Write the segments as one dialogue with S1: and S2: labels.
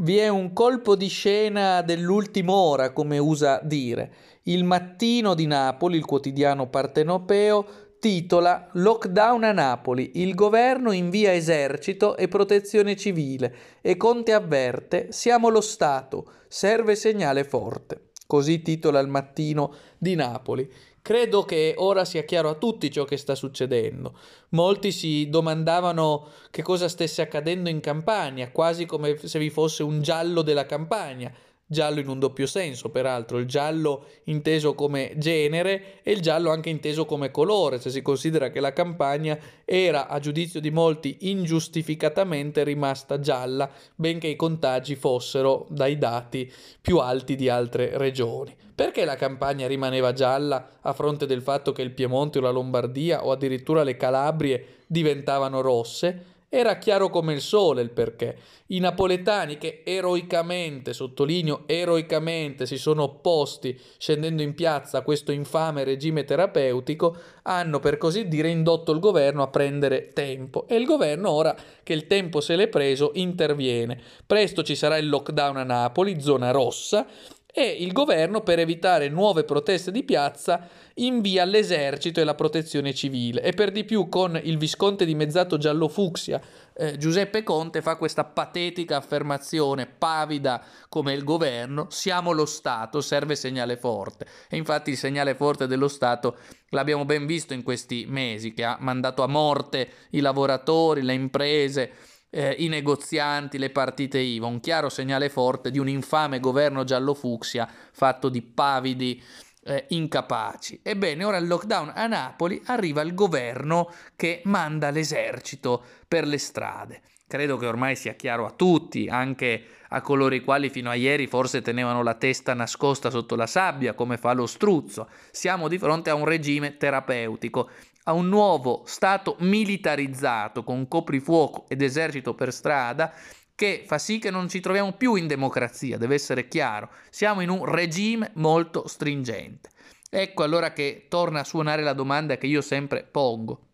S1: vi è un colpo di scena dell'ultima ora, come usa dire. Il mattino di Napoli, il quotidiano partenopeo, titola Lockdown a Napoli, il governo invia esercito e protezione civile e Conte avverte siamo lo Stato, serve segnale forte. Così titola il mattino di Napoli. Credo che ora sia chiaro a tutti ciò che sta succedendo. Molti si domandavano che cosa stesse accadendo in campagna, quasi come se vi fosse un giallo della campagna giallo in un doppio senso, peraltro il giallo inteso come genere e il giallo anche inteso come colore, se si considera che la campagna era, a giudizio di molti, ingiustificatamente rimasta gialla, benché i contagi fossero dai dati più alti di altre regioni. Perché la campagna rimaneva gialla a fronte del fatto che il Piemonte o la Lombardia o addirittura le Calabrie diventavano rosse? Era chiaro come il sole il perché. I napoletani che eroicamente, sottolineo eroicamente, si sono opposti scendendo in piazza a questo infame regime terapeutico, hanno per così dire indotto il governo a prendere tempo e il governo ora che il tempo se l'è preso interviene. Presto ci sarà il lockdown a Napoli, zona rossa, e il governo, per evitare nuove proteste di piazza, invia l'esercito e la protezione civile e per di più con il visconte dimezzato giallo fucsia eh, Giuseppe Conte fa questa patetica affermazione pavida come il governo, siamo lo Stato, serve segnale forte. E infatti il segnale forte dello Stato l'abbiamo ben visto in questi mesi, che ha mandato a morte i lavoratori, le imprese, eh, i negozianti, le partite IVA, un chiaro segnale forte di un infame governo giallo-fucsia fatto di pavidi eh, incapaci. Ebbene, ora il lockdown a Napoli arriva il governo che manda l'esercito per le strade. Credo che ormai sia chiaro a tutti, anche a coloro i quali fino a ieri forse tenevano la testa nascosta sotto la sabbia, come fa lo struzzo. Siamo di fronte a un regime terapeutico, a un nuovo Stato militarizzato con coprifuoco ed esercito per strada che fa sì che non ci troviamo più in democrazia, deve essere chiaro, siamo in un regime molto stringente. Ecco allora che torna a suonare la domanda che io sempre pongo.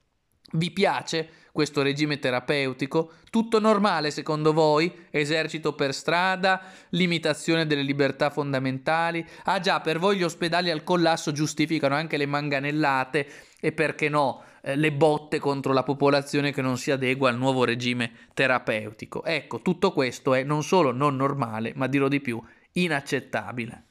S1: Vi piace questo regime terapeutico? Tutto normale secondo voi? Esercito per strada? Limitazione delle libertà fondamentali? Ah già, per voi gli ospedali al collasso giustificano anche le manganellate e perché no? Eh, le botte contro la popolazione che non si adegua al nuovo regime terapeutico. Ecco, tutto questo è non solo non normale, ma dirò di più, inaccettabile.